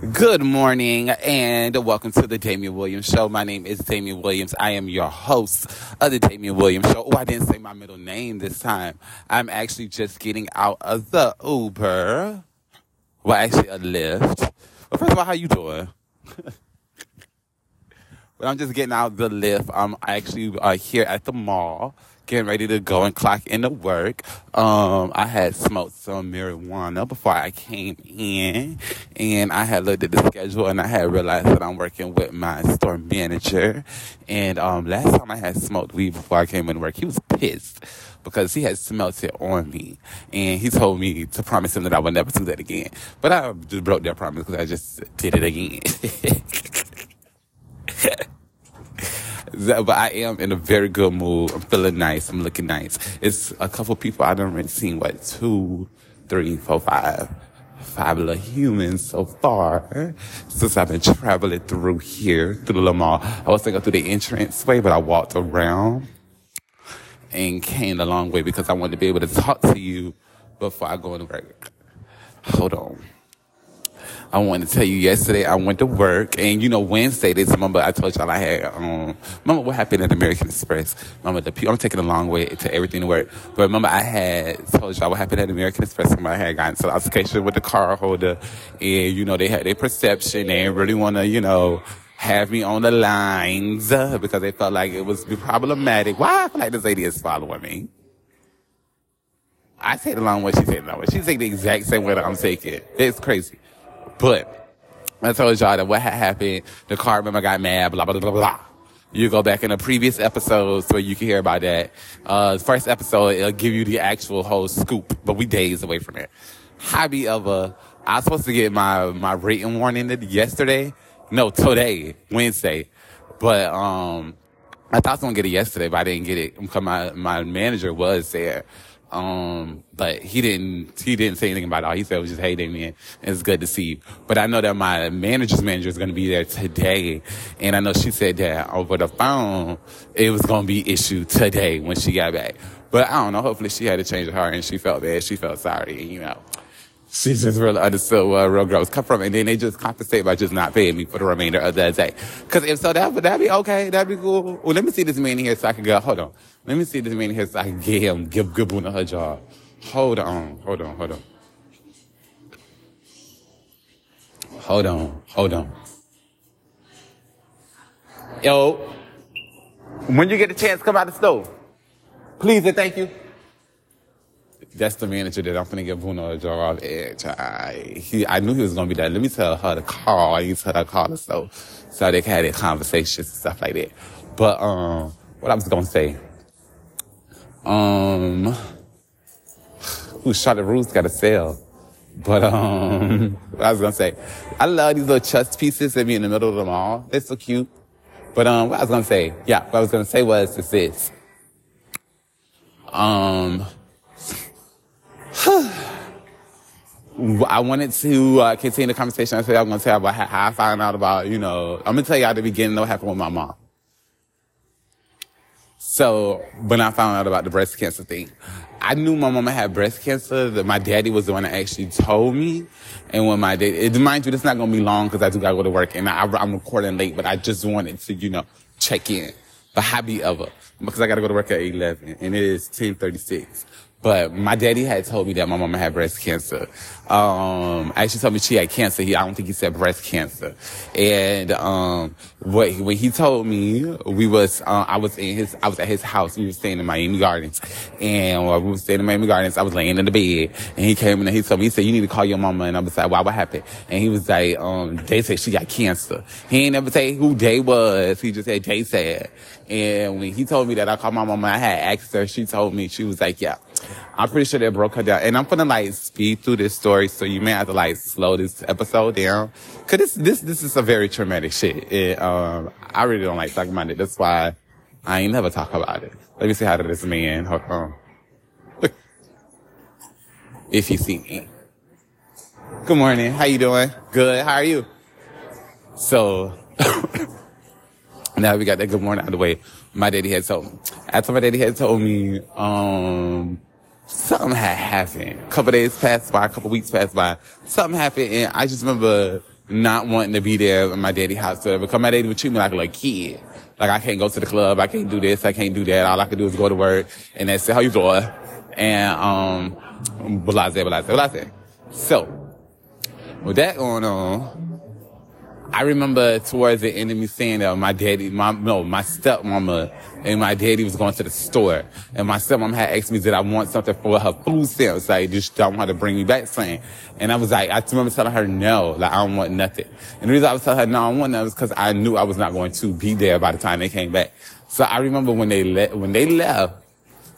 Good morning and welcome to the Damion Williams Show. My name is Damion Williams. I am your host of the Damion Williams Show. Oh, I didn't say my middle name this time. I'm actually just getting out of the Uber. Well, actually a Lyft. Well, first of all, how you doing? well, I'm just getting out the Lyft. I'm actually uh, here at the mall getting ready to go and clock into work. Um, I had smoked some marijuana before I came in, and I had looked at the schedule and I had realized that I'm working with my store manager. And um, last time I had smoked weed before I came into work, he was pissed because he had smelt it on me, and he told me to promise him that I would never do that again. But I just broke that promise because I just did it again. but I am in a very good mood. I'm feeling nice. I'm looking nice. It's a couple people I don't really seen what two, three, four, five, five little humans so far since I've been traveling through here through the mall. I was thinking through the entrance way, but I walked around and came a long way because I wanted to be able to talk to you before I go into work. Hold on. I wanted to tell you yesterday I went to work and you know Wednesday this remember I told y'all I had um remember what happened at American Express. Remember the I'm taking a long way to everything to work. But remember I had told y'all what happened at American Express and I had gotten to altercation with the car holder and you know they had their perception, they didn't really wanna, you know, have me on the lines because they felt like it was problematic. Why I feel like this lady is following me. I say the long way, she said the long way. She take the exact same way that I'm taking. It's crazy. But I told y'all that what had happened, the car member got mad, blah, blah, blah, blah. You go back in the previous episodes so you can hear about that. Uh, first episode, it'll give you the actual whole scoop, but we days away from it. Hobby of a, I was supposed to get my, my rating warning yesterday. No, today, Wednesday. But, um, I thought I was gonna get it yesterday, but I didn't get it because my, my manager was there. Um, but he didn't, he didn't say anything about it. All he said was just, hey, Damion, it's good to see you. But I know that my manager's manager is going to be there today. And I know she said that over the phone, it was going to be issued today when she got back. But I don't know. Hopefully she had to change her heart and she felt bad. She felt sorry. You know, she just really understood where uh, real girls come from. And then they just compensate by just not paying me for the remainder of that day. Cause if so, that would that be okay? That'd be cool. Well, let me see this man here so I can go, hold on. Let me see this man here so I can get him, give good one her job. Hold on, hold on, hold on. Hold on, hold on. Yo, when you get a chance, come out the stove. Please and thank you. That's the manager that I'm finna give Bruno a job off edge. I, he, I knew he was gonna be there. Let me tell her to call. I need to tell her to call the stove so they can have their conversations and stuff like that. But, um, what I was gonna say. Um, who shot the roots got to sell. But, um, I was gonna say, I love these little chess pieces that be in the middle of the mall. They're so cute. But, um, what I was gonna say, yeah, what I was gonna say was this um, I wanted to uh, continue the conversation. I said I'm going to tell about how I found out about, you know, I'm going to tell you at the beginning what happened with my mom. So when I found out about the breast cancer thing, I knew my mama had breast cancer. That my daddy was the one that actually told me. And when my daddy, mind you, it's not going to be long because I do got to go to work and I, I'm recording late, but I just wanted to, you know, check in. The hobby of it because I got to go to work at 11 and it is 1036. But my daddy had told me that my mama had breast cancer. Um, actually told me she had cancer. He, I don't think he said breast cancer. And, um, what, when he told me, we was, uh, I was in his, I was at his house. We were staying in Miami Gardens. And while we were staying in Miami Gardens, I was laying in the bed. And he came in and he told me, he said, you need to call your mama. And I was like, why, what happened? And he was like, um, they said she got cancer. He ain't never say who they was. He just said they said. And when he told me that, I called my mama. I had asked her. She told me, she was like, yeah. I'm pretty sure they broke her down. And I'm gonna like speed through this story, so you may have to like slow this episode down. Cause this, this, this is a very traumatic shit. It, um, I really don't like talking about it. That's why I ain't never talk about it. Let me see how this man, hold on. If you see me. Good morning. How you doing? Good. How are you? So, now we got that good morning out of the way. My daddy had told. After my daddy had told me, um, something had happened. A couple days passed by, a couple weeks passed by. Something happened, and I just remember not wanting to be there in my daddy house so because my daddy would treat me like a little kid. Like I can't go to the club, I can't do this, I can't do that. All I can do is go to work and that's how you doing? And um blase, blase, blase. So with that going on, I remember towards the end of me saying that my daddy, my no, my stepmama and my daddy was going to the store, and my stepmom had asked me did I want something for her food stamps, like just don't want to bring me back something, and I was like, I remember telling her no, like I don't want nothing, and the reason I was telling her no, I don't want nothing was because I knew I was not going to be there by the time they came back. So I remember when they le- when they left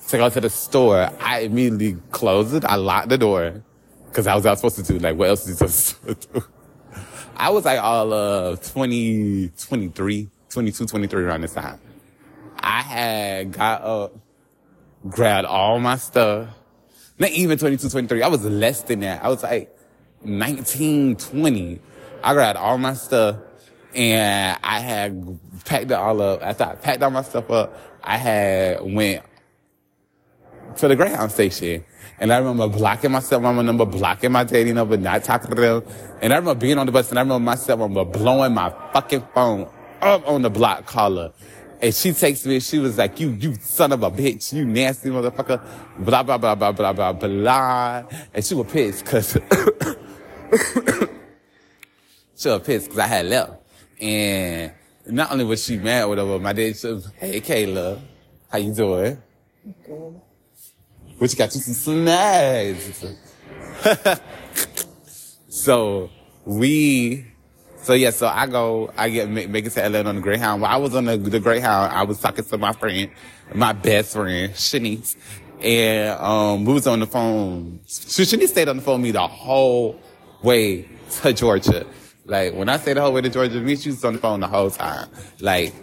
to go to the store, I immediately closed it, I locked the door, because I was, not supposed to do. Like what else is supposed to do? I was like all of 20, 23, 22, 23 around this time. I had got up, grabbed all my stuff. Not even 22, 23. I was less than that. I was like 19, 20. I grabbed all my stuff and I had packed it all up. After I packed all my stuff up, I had went to the Greyhound station. And I remember blocking my stepmama number, blocking my daddy number, not talking to them. And I remember being on the bus and I remember my stepmama blowing my fucking phone up on the block caller. And she takes me, she was like, you, you son of a bitch, you nasty motherfucker, blah, blah, blah, blah, blah, blah, blah. And she was pissed cause, she was pissed cause I had left. And not only was she mad with her, my dad said, hey, Kayla, how you doing? Good. You got you some snacks. so we, so yeah, so I go, I get make, make it to Atlanta on the Greyhound. While I was on the, the Greyhound, I was talking to my friend, my best friend, Shanice, and um, we was on the phone. So Shanice stayed on the phone with me the whole way to Georgia. Like when I say the whole way to Georgia, me she was on the phone the whole time. Like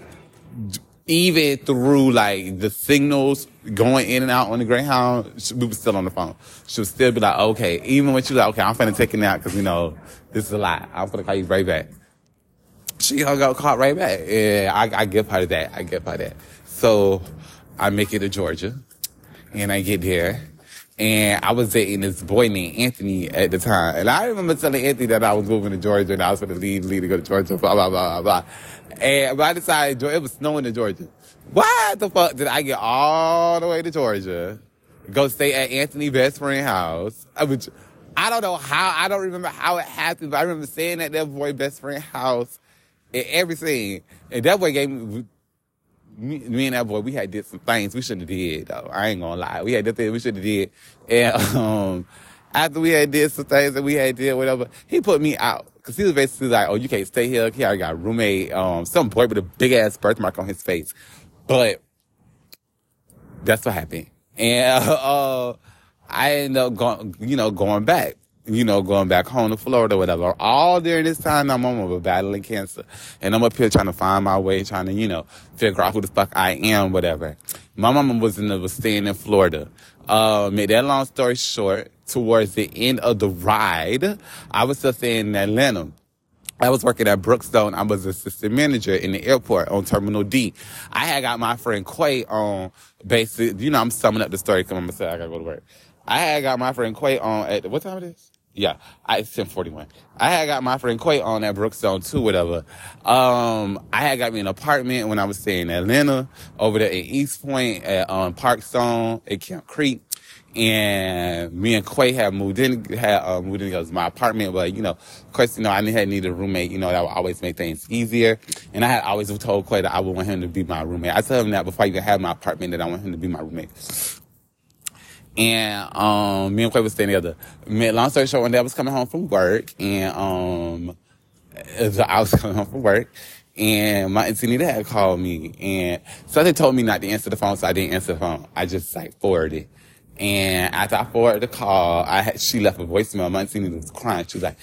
even through like the signals going in and out on the Greyhound, she, we were still on the phone. She would still be like, okay, even when she was like, okay, I'm finna take it out because, you know, this is a lot. I'm finna call you right back. She hung up, called right back. Yeah, I, I give her that. I give her that. So I make it to Georgia and I get there. And I was dating this boy named Anthony at the time. And I remember telling Anthony that I was moving to Georgia and I was going to leave, leave to go to Georgia, blah, blah, blah, blah, blah. And the time it was snowing in Georgia. Why the fuck did I get all the way to Georgia, go stay at Anthony's best friend house? Uh, I, would, I don't know how, I don't remember how it happened, but I remember staying at that boy best friend house and everything. And that boy gave me, me, me and that boy, we had did some things we shouldn't have did though. I ain't gonna lie. We had did things we should have did. And, um, after we had did some things that we had did, whatever, he put me out. Cause he was basically like, oh, you can't stay here. He already got a roommate, um, some boy with a big ass birthmark on his face. But that's what happened. And, uh, I ended up going, you know, going back, you know, going back home to Florida, whatever. All during this time, mama was battling cancer. And I'm up here trying to find my way, trying to, you know, figure out who the fuck I am, whatever. My mama was in the, staying in Florida. Uh, made that long story short, towards the end of the ride, I was still staying in Atlanta. I was working at Brookstone. I was assistant manager in the airport on Terminal D. I had got my friend Quay on basic, you know, I'm summing up the story because I'm going to say I got to go to work. I had got my friend Quay on at, what time it is? Yeah, I, it's 1041. I had got my friend Quay on at Brookstone too, whatever. Um, I had got me an apartment when I was staying in Atlanta, over there in East Point, at, um, Parkstone, at Camp Creek and me and Quay had moved in, had uh, moved in my apartment. But you know, of course, you know, I had needed a roommate. You know, that would always make things easier. And I had always told Quay that I would want him to be my roommate. I told him that before I even had my apartment that I want him to be my roommate. And um, me and Quay was staying together. Long story short, one day I was coming home from work, and um, I was coming home from work, and my auntie Nita had called me, and so they told me not to answer the phone, so I didn't answer the phone. I just like forwarded. And after I forwarded the call, I had, she left a voicemail. My was crying. She was like,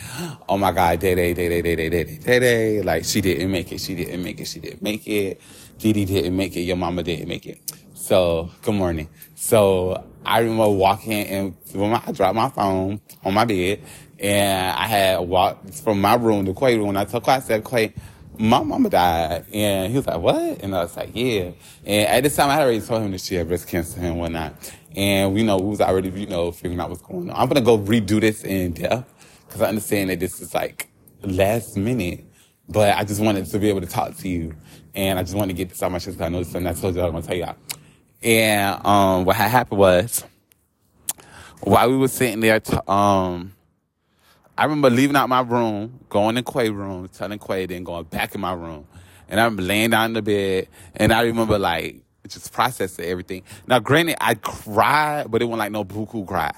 "Oh my God, day day day day day day day day day Like she didn't make it. She didn't make it. She didn't make it. Didi didn't make it. Your mama didn't make it." So good morning. So I remember walking and when I dropped my phone on my bed, and I had walked from my room to Quay room. I told Quay, I said, Quay, my mama died. And he was like, what? And I was like, yeah. And at this time, I had already told him that she had breast cancer and whatnot. And, you know, we was already, you know, figuring out what's going on. I'm going to go redo this in depth because I understand that this is like last minute, but I just wanted to be able to talk to you. And I just wanted to get this out of my chest because I know something I told you I was going to tell y'all. And um, what had happened was, while we were sitting there, t- um, I remember leaving out my room, going in Quay room, telling Quay, then going back in my room. And I'm laying down in the bed, and I remember like just processing everything. Now, granted, I cried, but it wasn't like no buku cry.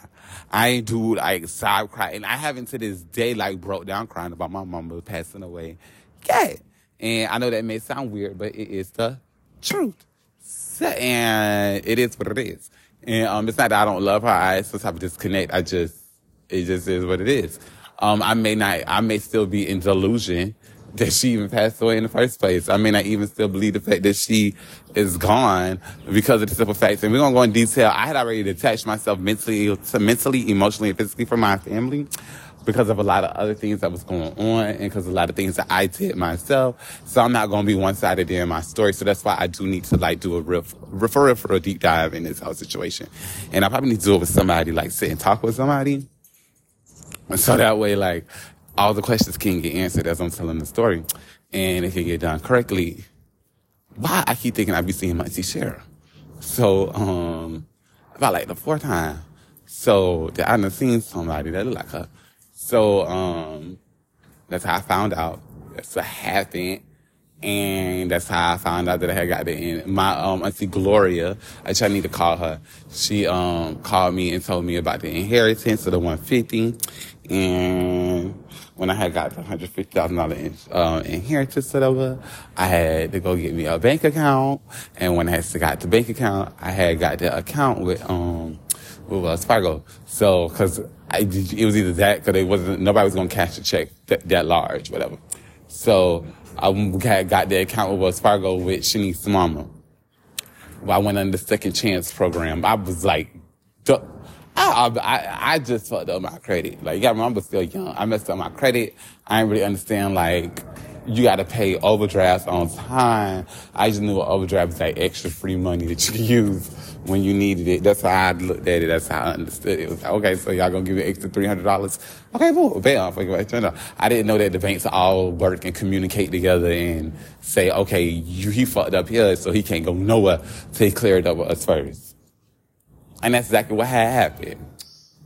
I ain't do like sob cry, and I haven't to this day like broke down crying about my mama passing away. Yeah, and I know that may sound weird, but it is the truth, and it is what it is. And um, it's not that I don't love her. I some type of disconnect. I just it just is what it is. Um, I may not, I may still be in delusion that she even passed away in the first place. I may not even still believe the fact that she is gone because of the simple facts. And we're gonna go in detail. I had already detached myself mentally, to mentally, emotionally, and physically from my family because of a lot of other things that was going on and because a lot of things that I did myself. So I'm not gonna be one sided in my story. So that's why I do need to like do a real, refer for a deep dive in this whole situation. And I probably need to do it with somebody, like sit and talk with somebody so that way, like, all the questions can get answered as I'm telling the story and it can get done correctly. Why I keep thinking I be seeing my auntie Shara. So, um, about like the fourth time. So that I done seen somebody that look like her. So, um, that's how I found out. That's what happened. And that's how I found out that I had got the end. My um auntie Gloria, I just need to call her. She um called me and told me about the inheritance of the 150. And when I had got the hundred fifty thousand dollar uh, inheritance or whatever, I had to go get me a bank account. And when I had got the bank account, I had got the account with um with Wells Fargo. So because it was either that because it wasn't nobody was gonna cash the check that, that large, whatever. So I had got the account with Wells Fargo with Shanice's mama. Well, I went on the second chance program. I was like, I, I, I just fucked up my credit. Like, you remember, still young. I messed up my credit. I didn't really understand, like, you got to pay overdrafts on time. I just knew an overdraft was like extra free money that you could use when you needed it. That's how I looked at it. That's how I understood it. It was like, okay, so y'all gonna give me extra three hundred dollars? Okay. Pay off. I didn't know that the banks all work and communicate together and say, okay, you, he fucked up here, so he can't go nowhere till he cleared up with us first. And that's exactly what had happened.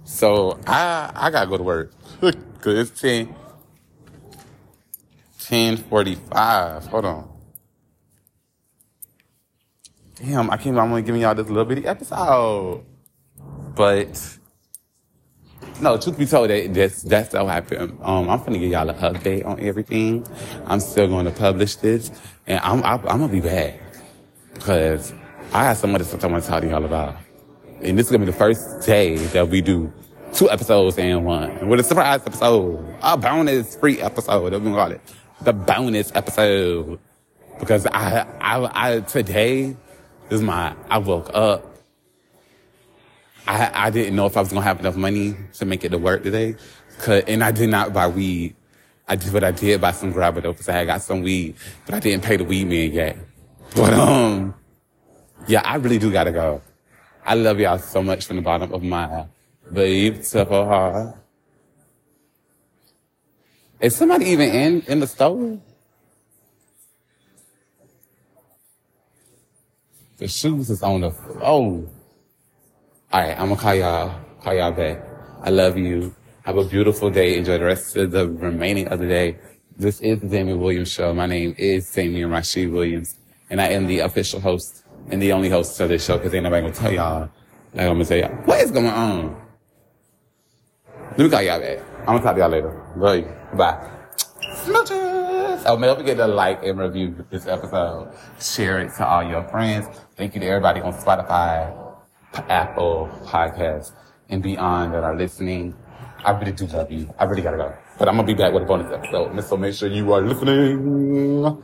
So I I gotta go to work because it's ten 1045. Hold on. Damn, I can't, I'm only giving y'all this little bitty episode. But, no, truth be told, that, that's, that's what happened. Um, I'm gonna give y'all an update on everything. I'm still going to publish this. And I'm, I, am i am going to be back. Because I have some other stuff I want to talk to y'all about. And this is to be the first day that we do two episodes in one. With a surprise episode. A bonus free episode, that we call it the bonus episode because I, I, I, today is my, I woke up. I, I didn't know if I was to have enough money to make it to work today. Cause, and I did not buy weed. I did, but I did buy some grabber though, cause I got some weed, but I didn't pay the weed man yet. But, um, yeah, I really do gotta go. I love y'all so much from the bottom of my beautiful heart. Is somebody even in in the store? The shoes is on the oh. All right, I'm gonna call y'all call y'all back. I love you. Have a beautiful day. Enjoy the rest of the remaining of the day. This is the Damion Williams Show. My name is Damion Rashid Williams, and I am the official host and the only host of this show because ain't nobody gonna tell y'all. Like I'm gonna tell y'all what is going on. Let me call y'all back. I'm gonna talk to y'all later. Love you. Bye. Smooches. Oh, don't forget to like and review this episode. Share it to all your friends. Thank you to everybody on Spotify, Apple Podcasts, and beyond that are listening. I really do love you. I really gotta go. But I'm gonna be back with a bonus episode. So make sure you are listening.